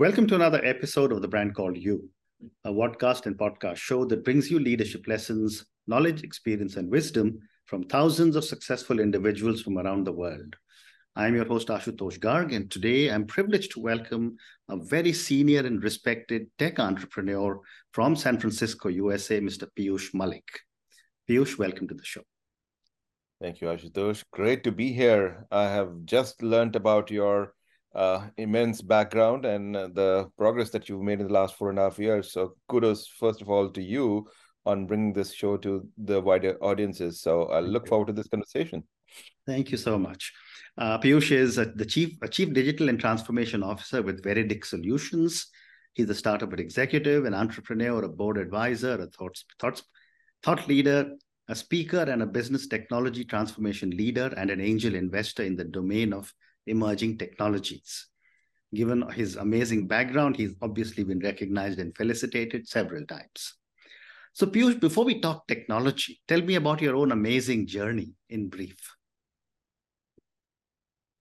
Welcome to another episode of The Brand Called You, a podcast and podcast show that brings you leadership lessons, knowledge, experience, and wisdom from thousands of successful individuals from around the world. I'm your host, Ashutosh Garg, and today I'm privileged to welcome a very senior and respected tech entrepreneur from San Francisco, USA, Mr. Piyush Malik. Piyush, welcome to the show. Thank you, Ashutosh. Great to be here. I have just learned about your uh, immense background and uh, the progress that you've made in the last four and a half years. So kudos, first of all, to you on bringing this show to the wider audiences. So I look forward to this conversation. Thank you so much. Uh, Piyush is a, the chief, a chief digital and transformation officer with Veridic Solutions. He's a startup executive, an entrepreneur, a board advisor, a thought, thought, thought leader, a speaker, and a business technology transformation leader, and an angel investor in the domain of emerging technologies. Given his amazing background, he's obviously been recognized and felicitated several times. So, Piyush, before we talk technology, tell me about your own amazing journey in brief.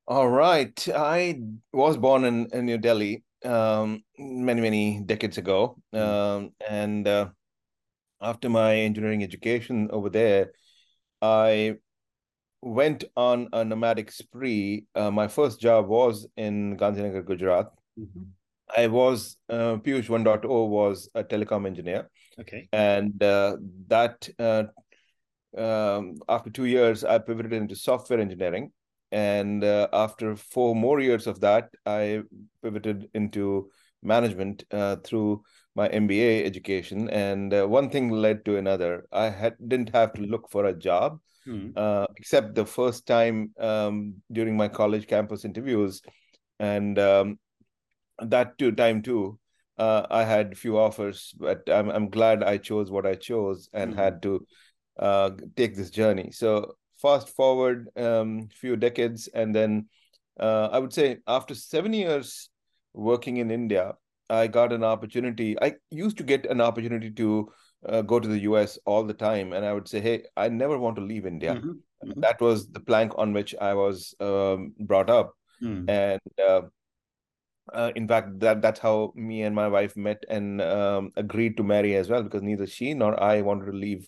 All right. I was born in, in New Delhi um, many, many decades ago. Hmm. Um, and uh, after my engineering education over there, I went on a nomadic spree. Uh, my first job was in Gandhinagar, Gujarat. Mm-hmm. I was uh, Piyush 1.0 was a telecom engineer. Okay. And uh, that uh, um, after two years, I pivoted into software engineering and uh, after four more years of that i pivoted into management uh, through my mba education and uh, one thing led to another i had didn't have to look for a job hmm. Uh, except the first time um, during my college campus interviews and um, that too time too uh, i had few offers but i'm, I'm glad i chose what i chose and hmm. had to uh, take this journey so fast forward um, few decades, and then uh, I would say after seven years working in India, I got an opportunity. I used to get an opportunity to uh, go to the US all the time, and I would say, "Hey, I never want to leave India." Mm-hmm. Mm-hmm. That was the plank on which I was um, brought up, mm. and uh, uh, in fact, that that's how me and my wife met and um, agreed to marry as well, because neither she nor I wanted to leave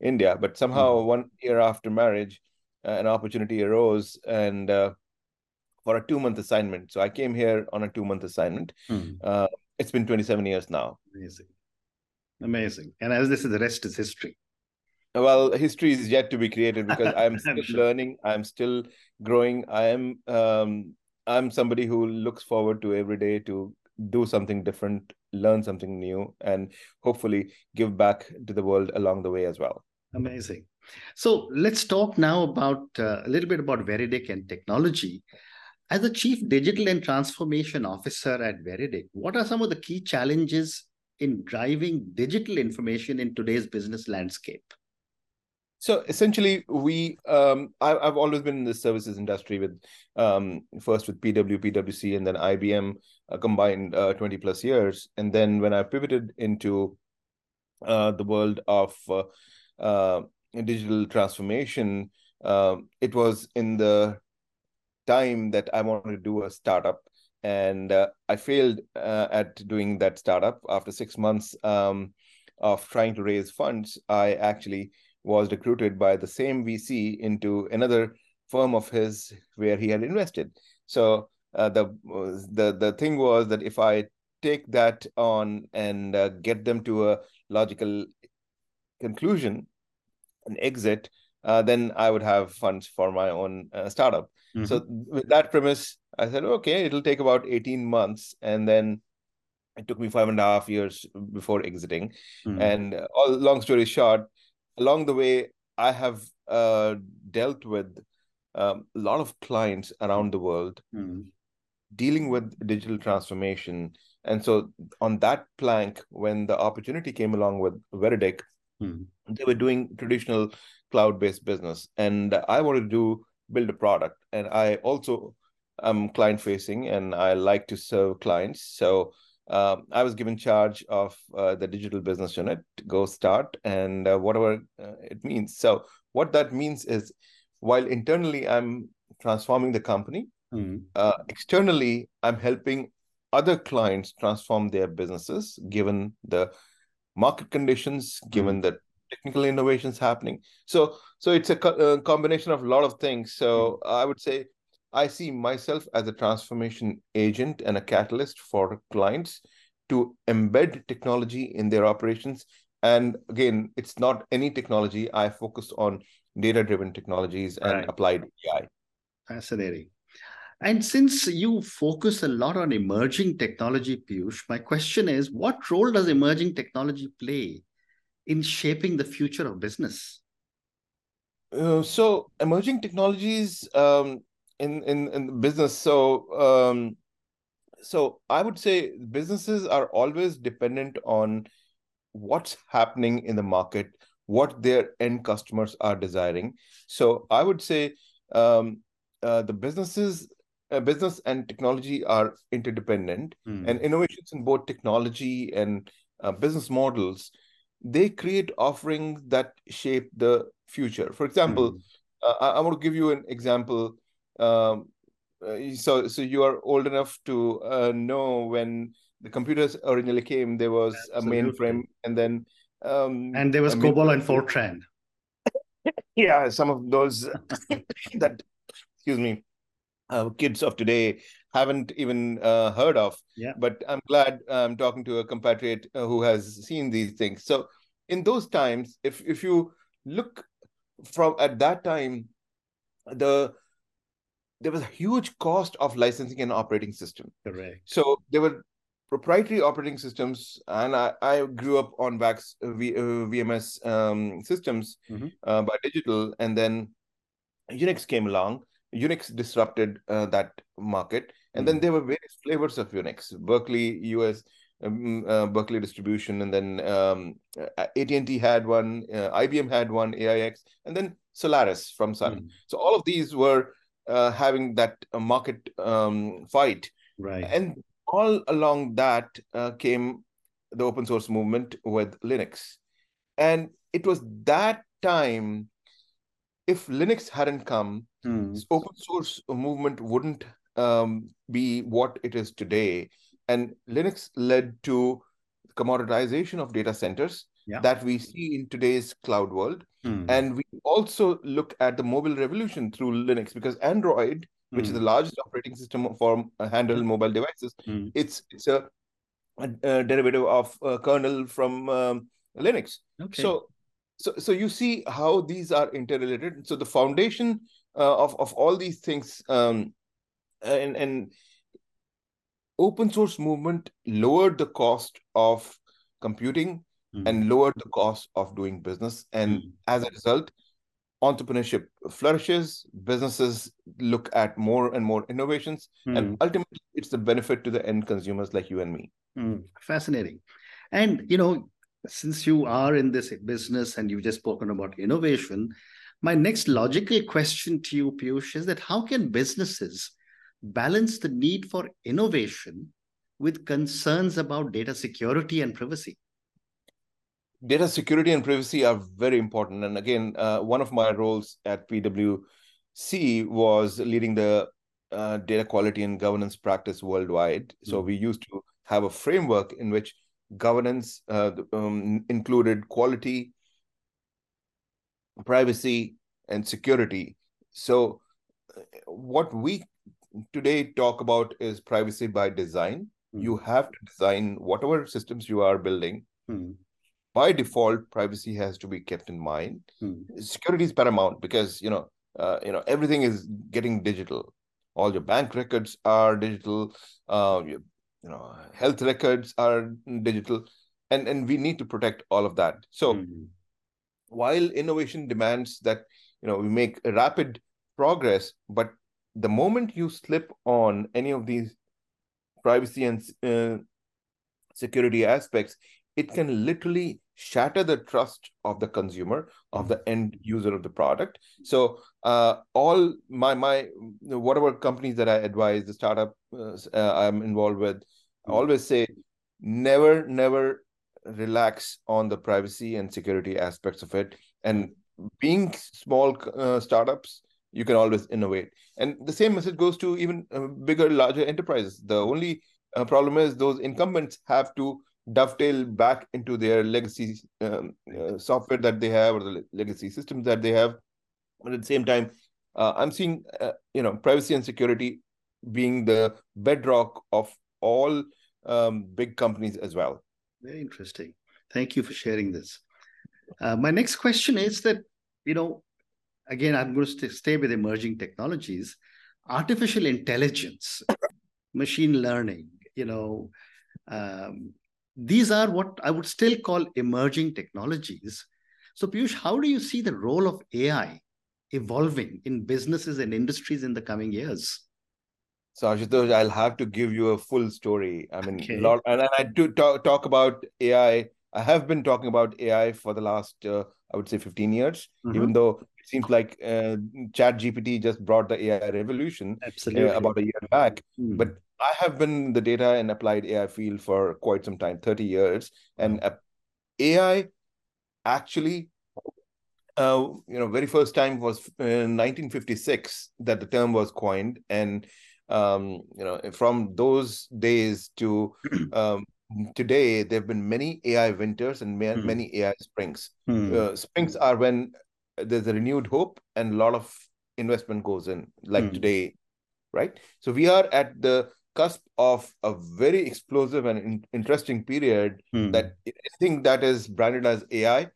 India. But somehow, mm. one year after marriage, uh, an opportunity arose, and uh, for a two month assignment. So I came here on a two month assignment. Mm. it's been 27 years now. Amazing, amazing. And as this is the rest is history. Well, history is yet to be created because I'm still sure. learning. I'm still growing. I am. Um, I'm somebody who looks forward to every day to do something different, learn something new, and hopefully give back to the world along the way as well. Amazing. So let's talk now about uh, a little bit about Veridic and technology. As a chief digital and transformation officer at Veridic, what are some of the key challenges in driving digital information in today's business landscape? So essentially, we um, I, have always been in the services industry with um, first with PW, PwC, and then IBM uh, combined uh, twenty plus years. And then when I pivoted into uh, the world of uh, uh, digital transformation, um, it was in the time that I wanted to do a startup, and uh, I failed at doing that startup. After six months um, of trying to raise funds, I actually was recruited by the same VC into another firm of his where he had invested. So uh, the the the thing was that if I take that on and uh, get them to a logical conclusion, an exit, uh, then I would have funds for my own uh, startup. Mm-hmm. So with that premise, I said, okay, it'll take about eighteen months, and then it took me five and a half years before exiting. Mm-hmm. And uh, all long story short, along the way, I have uh, dealt with um, a lot of clients around the world mm. dealing with digital transformation. And so, on that plank, when the opportunity came along with Veridic, mm. they were doing traditional cloud based business. And I wanted to do, build a product. And I also am client facing and I like to serve clients. So, uh, I was given charge of uh, the digital business unit, go start, and uh, whatever uh, it means. So, what that means is while internally I'm transforming the company, mm-hmm. externally I'm helping other clients transform their businesses given the market conditions, given mm. the technical innovations happening. So, so it's a, co- a combination of a lot of things. So, mm. I would say I see myself as a transformation agent and a catalyst for clients to embed technology in their operations. And again, it's not any technology. I focus on data driven technologies and right. applied AI. Fascinating. And since you focus a lot on emerging technology, Piyush, my question is what role does emerging technology play in shaping the future of business? Uh, so, emerging technologies um, in, in, in business. So, um, so I would say businesses are always dependent on what's happening in the market, what their end customers are desiring. So I would say um, uh, the businesses, uh, business and technology are interdependent, mm. and innovations in both technology and uh, business models they create offerings that shape the future. For example, mm. I, I want to give you an example. Um, uh, so so you are old enough to uh, know when the computers originally came there was Absolutely. a mainframe and then um, and there was COBOL and Fortran yeah some of those that excuse me uh, kids of today haven't even uh, heard of yeah but i'm glad i'm talking to a compatriot uh, who has seen these things so in those times if if you look from at that time the there was a huge cost of licensing an operating system. Correct. So there were proprietary operating systems, and I, I grew up on VAX v, uh, VMS um, systems mm-hmm. uh, by digital, and then Unix came along. Unix disrupted uh, that market, and then there were various flavors of Unix. Berkeley, US, um, uh, Berkeley distribution, and then um, AT and T had one, uh, IBM had one, AIX, and then Solaris from Sun. Mm-hmm. So all of these were uh, having that uh, market um, fight. Right. And all along that uh, came the open source movement with Linux. And it was that time, if Linux hadn't come, hmm. open source movement wouldn't um, be what it is today. And Linux led to commoditization of data centers yeah. that we see in today's cloud world. Mm. And we also look at the mobile revolution through Linux because Android, which mm. is the hmm. largest operating system for handheld mobile devices, mm. it's it's a, a, a, derivative of a kernel from um, Linux. Okay. So so so you see how these are interrelated. So the foundation uh, of of all these things um, and and open source movement lowered the cost of computing mm. and lowered the cost of doing business. And mm. as a result, entrepreneurship flourishes, businesses look at more and more innovations, mm. and ultimately it's the benefit to the end consumers like you and me. Mm. Fascinating. And, you know, since you are in this business and you've just spoken about innovation, my next logical question to you, Piyush, is that how can businesses balance the need for innovation with concerns about data security and privacy? data security and privacy are very important. And again, uh, one of my roles at PwC was leading the uh, data quality and governance practice worldwide. Mm-hmm. So we used to have a framework in which governance uh, um, included quality, privacy, and security. So uh, what we today talk about is privacy by design. Mm-hmm. You have to design whatever systems you are building. Mm-hmm by default, privacy has to be kept in mind. Hmm. Security is paramount because you know, uh, you know, everything is getting digital. All your bank records are digital. Uh, your, you know, health records are digital, and and we need to protect all of that. So, hmm. while innovation demands that you know we make rapid progress, but the moment you slip on any of these privacy and uh, security aspects, it can literally shatter the trust of the consumer of the end user of the product. So uh, all my my whatever companies that i advise the startup uh, uh i'm involved with I always say never never relax on the privacy and security aspects of it. And being small uh, startups you can always innovate and the same message goes to even uh, bigger larger enterprises the only uh, problem is those incumbents have to dovetail back into their legacy um, uh, software that they have or the legacy systems that they have. But at the same time, uh, I'm seeing uh, you know privacy and security being the bedrock of all um, big companies as well. Very interesting. Thank you for sharing this. Uh, my next question is that you know, again, I'm going to stay with emerging technologies, artificial intelligence, machine learning. You know, um, these are what I would still call emerging technologies. So, Piyush, how do you see the role of AI evolving in businesses and industries in the coming years? So, Ashutosh, I'll have to give you a full story. I mean, okay. lot, and I do talk, talk about AI. I have been talking about AI for the last, uh, I would say, 15 years, mm-hmm. even though seems like uh, Chat GPT just brought the AI revolution uh, about a year back. Mm. But I have been in the data and applied AI field for quite some time, 30 years. And uh, AI actually, uh, you know, very first time was in 1956 that the term was coined. And, um, you know, from those days to um, today, there have been many AI winters and many, mm. many AI springs. Mm. Uh, springs are when there's a renewed hope and a lot of investment goes in, like mm. today, right? So we are at the cusp of a very explosive and in- interesting period hmm. that anything that is branded as AI,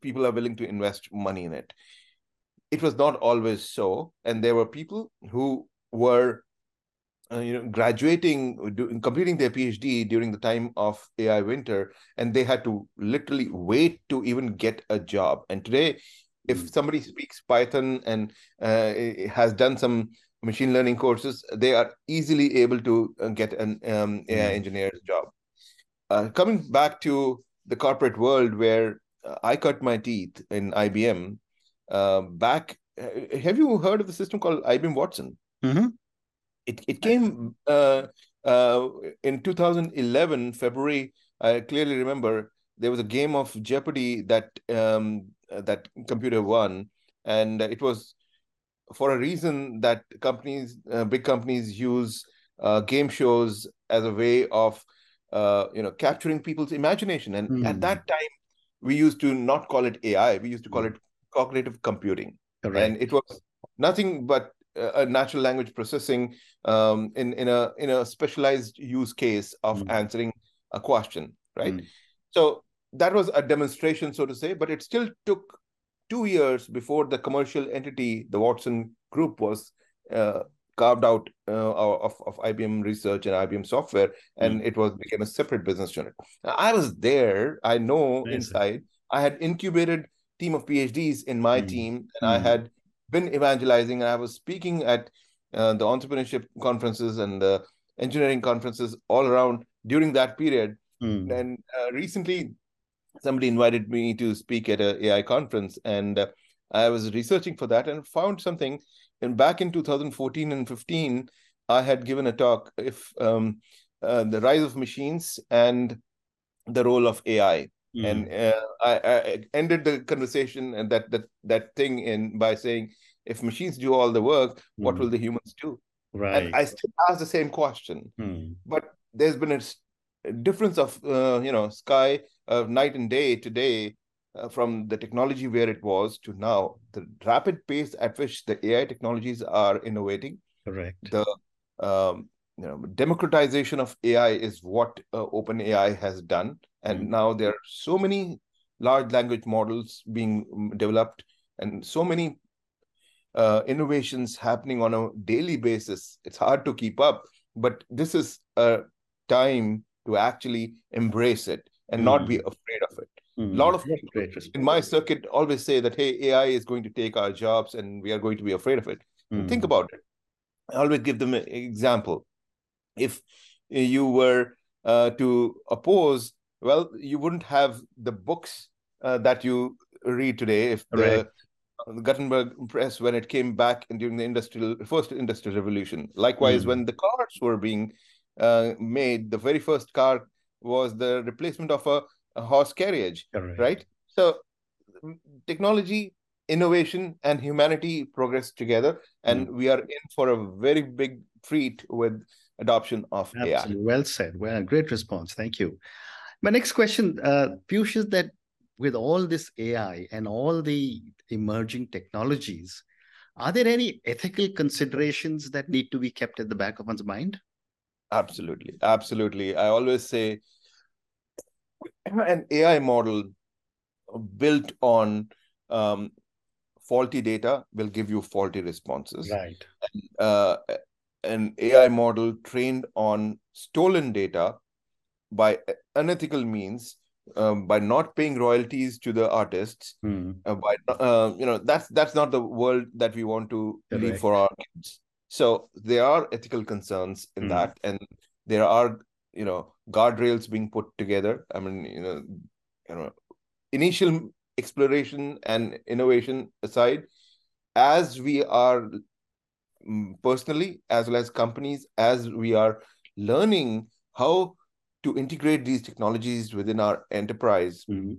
people are willing to invest money in it. It was not always so, and there were people who were, uh, you know, graduating, do, completing their PhD during the time of AI winter, and they had to literally wait to even get a job. And today, if hmm. somebody speaks Python and uh, has done some machine learning courses, they are easily able to uh, get an um, AI mm-hmm. engineer's job. Uh, coming back to the corporate world where uh, I cut my teeth in IBM, uh, back, uh, have you heard of the system called IBM Watson? Mm-hmm. It, it came uh, in 2011, February. I clearly remember there was a game of Jeopardy that um, that computer won, and it was for a reason that companies, uh, big companies, use uh, game shows as a way of, uh, you know, capturing people's imagination. And mm. at that hmm. time, we used to not call it AI; we used to call it cognitive computing, Correct. and it was nothing but a natural language processing um, in in a in a specialized use case of mm. answering a question, right? Mm. So that was a demonstration, so to say, but it still took two years before the commercial entity, the Watson Group, was uh, carved out uh, of, of IBM Research and IBM Software, and mm. it was became a separate business unit. I was there. I know Amazing. inside. I had incubated team of PhDs in my mm. team, and mm. I had been evangelizing. And I was speaking at uh, the entrepreneurship conferences and the engineering conferences all around during that period. Mm. And uh, recently, somebody invited me to speak at a AI conference, and uh, I was researching for that and found something. And back in 2014 and 15, I had given a talk if um, uh, the rise of machines and the role of AI. Mm. And uh, I, I, ended the conversation and that that that thing in by saying, if machines do all the work, mm. what will the humans do? Right. And I still ask the same question, mm. but there's been a difference of uh, you know sky of night and day today uh, from the technology where it was to now the rapid pace at which the ai technologies are innovating correct. the um, you know democratization of ai is what uh, open ai has done. And mm-hmm. now there are so many large language models being mm, developed and so many uh, innovations happening on a daily basis. It's hard to keep up but this is a time to actually embrace it and mm. not be hmm. afraid of it. Mm. A lot of people in my circuit always say that, hey, AI is going to take our jobs and we are going to be afraid of it. Mm. Think about it. I always give them an example. If you were uh, to oppose, well, you wouldn't have the books uh, that you read today. If the, the Gutenberg press, when it came back during the industrial first industrial revolution, likewise, mm. when the cars were being uh, made, the very first car was the replacement of a, a horse carriage, Correct. right? So technology, innovation, and humanity progress together, and mm. we are in for a very big treat with adoption of Absolutely. AI. Well said. Well, great response. Thank you. My next question, uh, Piyush, is that with all this AI and all the emerging technologies, are there any ethical considerations that need to be kept at the back of one's mind? Absolutely. Absolutely. I always say an AI model built on um, faulty data will give you faulty responses. Right. And, uh, an AI model trained on stolen data by unethical means, um, by not paying royalties to the artists, mm. uh, by uh, you know that's that's not the world that we want to Correct. leave for our kids. So there are ethical concerns in mm. that, and there are you know guardrails being put together. I mean, you know, you know, initial exploration and innovation aside, as we are mm, personally as well as companies, as we are learning how to integrate these technologies within our enterprise, mm-hmm.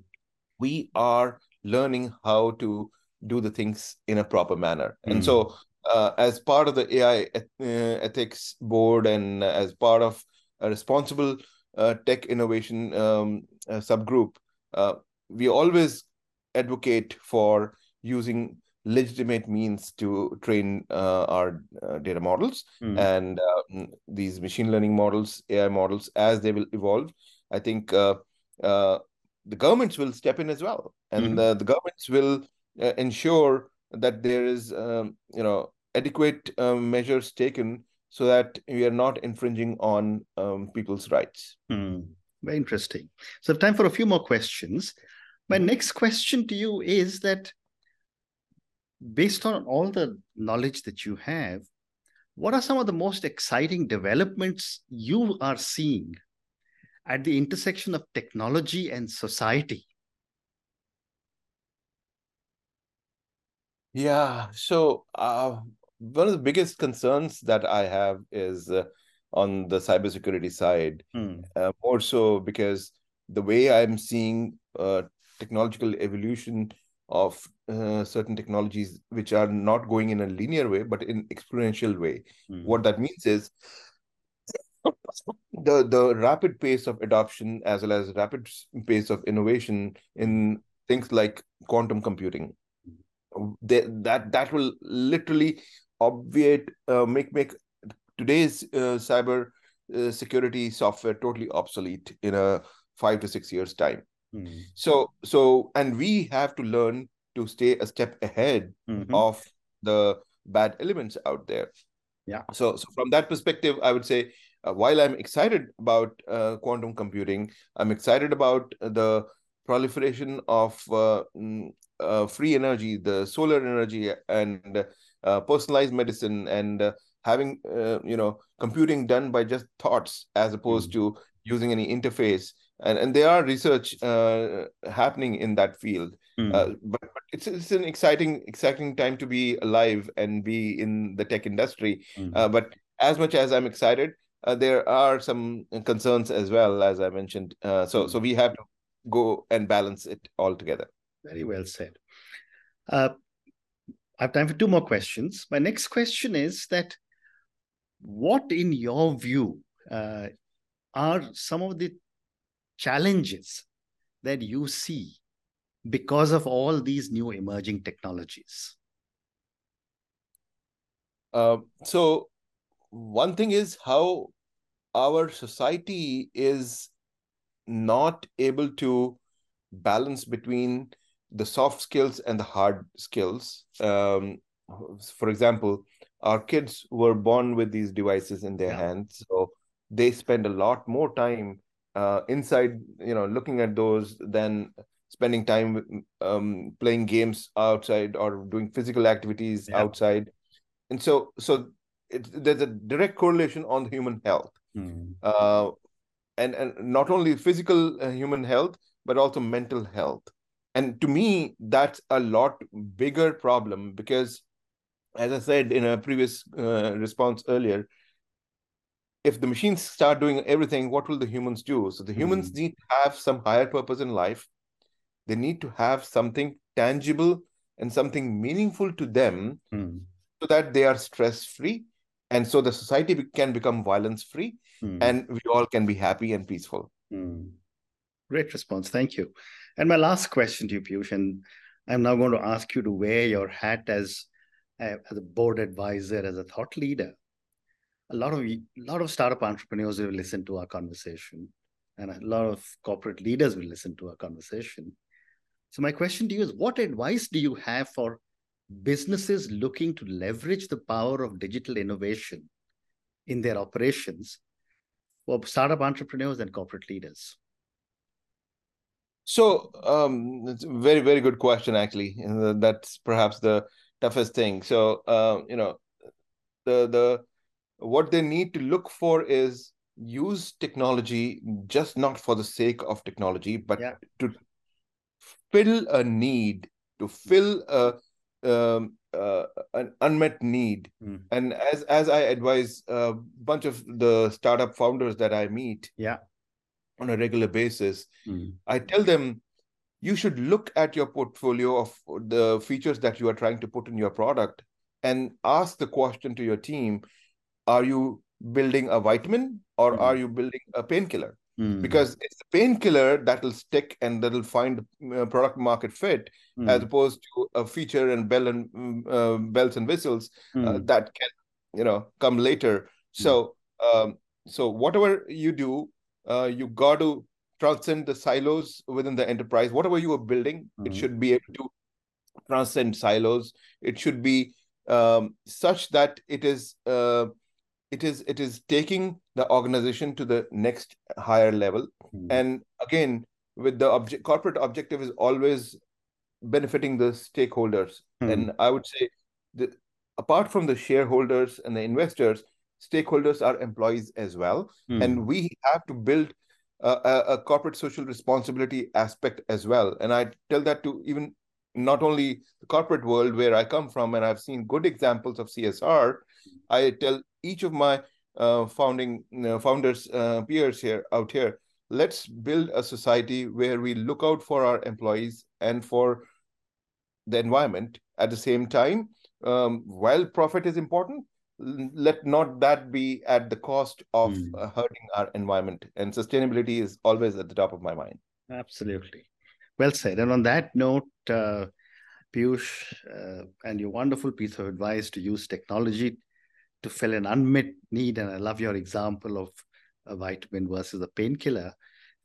we are learning how to do the things in a proper manner. Mm-hmm. And so, uh, as part of the AI uh, ethics board and as part of a responsible uh, tech innovation um, uh, subgroup, uh, we always advocate for using legitimate means to train uh, our uh, data models mm. and uh, these machine learning models ai models as they will evolve i think uh, uh, the governments will step in as well and mm-hmm. the governments will uh, ensure that there is um, you know adequate um, measures taken so that we are not infringing on um, people's rights mm. very interesting so time for a few more questions my next question to you is that based on all the knowledge that you have, what are some of the most exciting developments you are seeing at the intersection of technology and society? Yeah, so uh, one of the biggest concerns that I have is uh, on the cybersecurity side, hmm. uh, more so because the way I'm seeing uh, technological evolution of uh, certain technologies which are not going in a linear way but in exponential way mm. what that means is the the rapid pace of adoption as well as rapid pace of innovation in things like quantum computing they, that that will literally obviate uh, make make today's uh, cyber uh, security software totally obsolete in a 5 to 6 years time Mm-hmm. So so and we have to learn to stay a step ahead mm-hmm. of the bad elements out there. Yeah. So so from that perspective, I would say uh, while I'm excited about uh, quantum computing, I'm excited about the proliferation of uh, mm, uh free energy, the solar energy, and uh, personalized medicine, and uh, having you know computing done by just thoughts as opposed mm-hmm. to using any interface and and there are research uh, happening in that field. Uh, but, but, it's it's an exciting exciting time to be alive and be in the tech industry. Mm. Uh, but as much as I'm excited, uh, there are some concerns as well, as I mentioned. Uh, so mm. so we have to go and balance it all together. Very well said. Uh, I have time for two more questions. My next question is that what, in your view, are some of the challenges that you see because of all these new emerging technologies? Uh, so, one thing is how our society is not able to balance between the soft skills and the hard skills. Um, for example, our kids were born with these devices in their yeah. hands, so they spend a lot more time uh, inside you know looking at those than spending time um, playing games outside or doing physical activities yeah. outside and so so it, there's a direct correlation on human health mm. uh, and and not only physical uh, human health but also mental health and to me that's a lot bigger problem because as i said in a previous uh, response earlier if the machines start doing everything, what will the humans do? So the humans mm. need to have some higher purpose in life. They need to have something tangible and something meaningful to them mm. so that they are stress free and so the society can become violence free mm. and we all can be happy and peaceful mm. great response thank you and my last question to you piyush and i'm now going to ask you to wear your hat as a, as a board advisor as a thought leader a lot of a lot of startup entrepreneurs will listen to our conversation and a lot of corporate leaders will listen to our conversation so my question to you is what advice do you have for businesses looking to leverage the power of digital innovation in their operations for startup entrepreneurs and corporate leaders? So, um, it's a very, very good question, actually. And that's perhaps the toughest thing. So, uh, you know, the the what they need to look for is use technology just not for the sake of technology, but yeah. to fill a need, to fill a um, uh, an unmet need. Mm. And as as I advise a bunch of the startup founders that I meet, yeah, on a regular basis, mm. I tell them you should look at your portfolio of the features that you are trying to put in your product and ask the question to your team: Are you building a vitamin or mm. are you building a painkiller? mm. because it's the painkiller that will stick and that will find uh, product market fit mm. as opposed to a feature and bell and uh, bells and whistles uh, hmm. that can you know come later hmm. so um, so whatever you do uh, you got to transcend the silos within the enterprise whatever you are building it hmm. should be able to transcend silos it should be um, such that it is uh, it is it is taking the organization to the next higher level mm. and again with the object corporate objective is always benefiting the stakeholders mm. and i would say that apart from the shareholders and the investors stakeholders are employees as well. Mm. and we have to build a, a, corporate social responsibility aspect as well. And i tell that to even not only the corporate world where i come from and i've seen good examples of csr i tell each of my uh, founding you know, founders uh, peers here out here let's build a society where we look out for our employees and for the environment. At the same time um, while profit is important let not that be at the cost of mm. uh, hurting our environment and sustainability is always at the top of my mind absolutely well said and on that note uh, Piyush, uh, and your wonderful piece of advice to use technology to fill an unmet need. And I love your example of a vitamin versus a painkiller.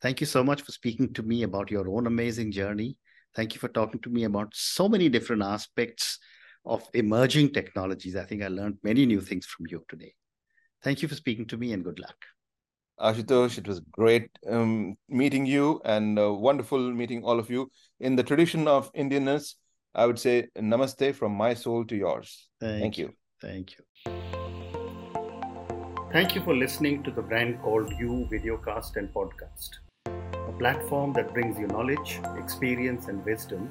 Thank you so much for speaking to me about your own amazing journey. Thank you for talking to me about so many different aspects of emerging technologies. I think I learned many new things from you today. Thank you for speaking to me and good luck. Ashutosh, it was great um, meeting you and uh, wonderful meeting all of you. In the tradition of Indianness, I would say namaste from my soul to yours. Thank, Thank you. you. Thank you. Thank you for listening to the brand called You Videocast and Podcast, a platform that brings you knowledge, experience, and wisdom